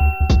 you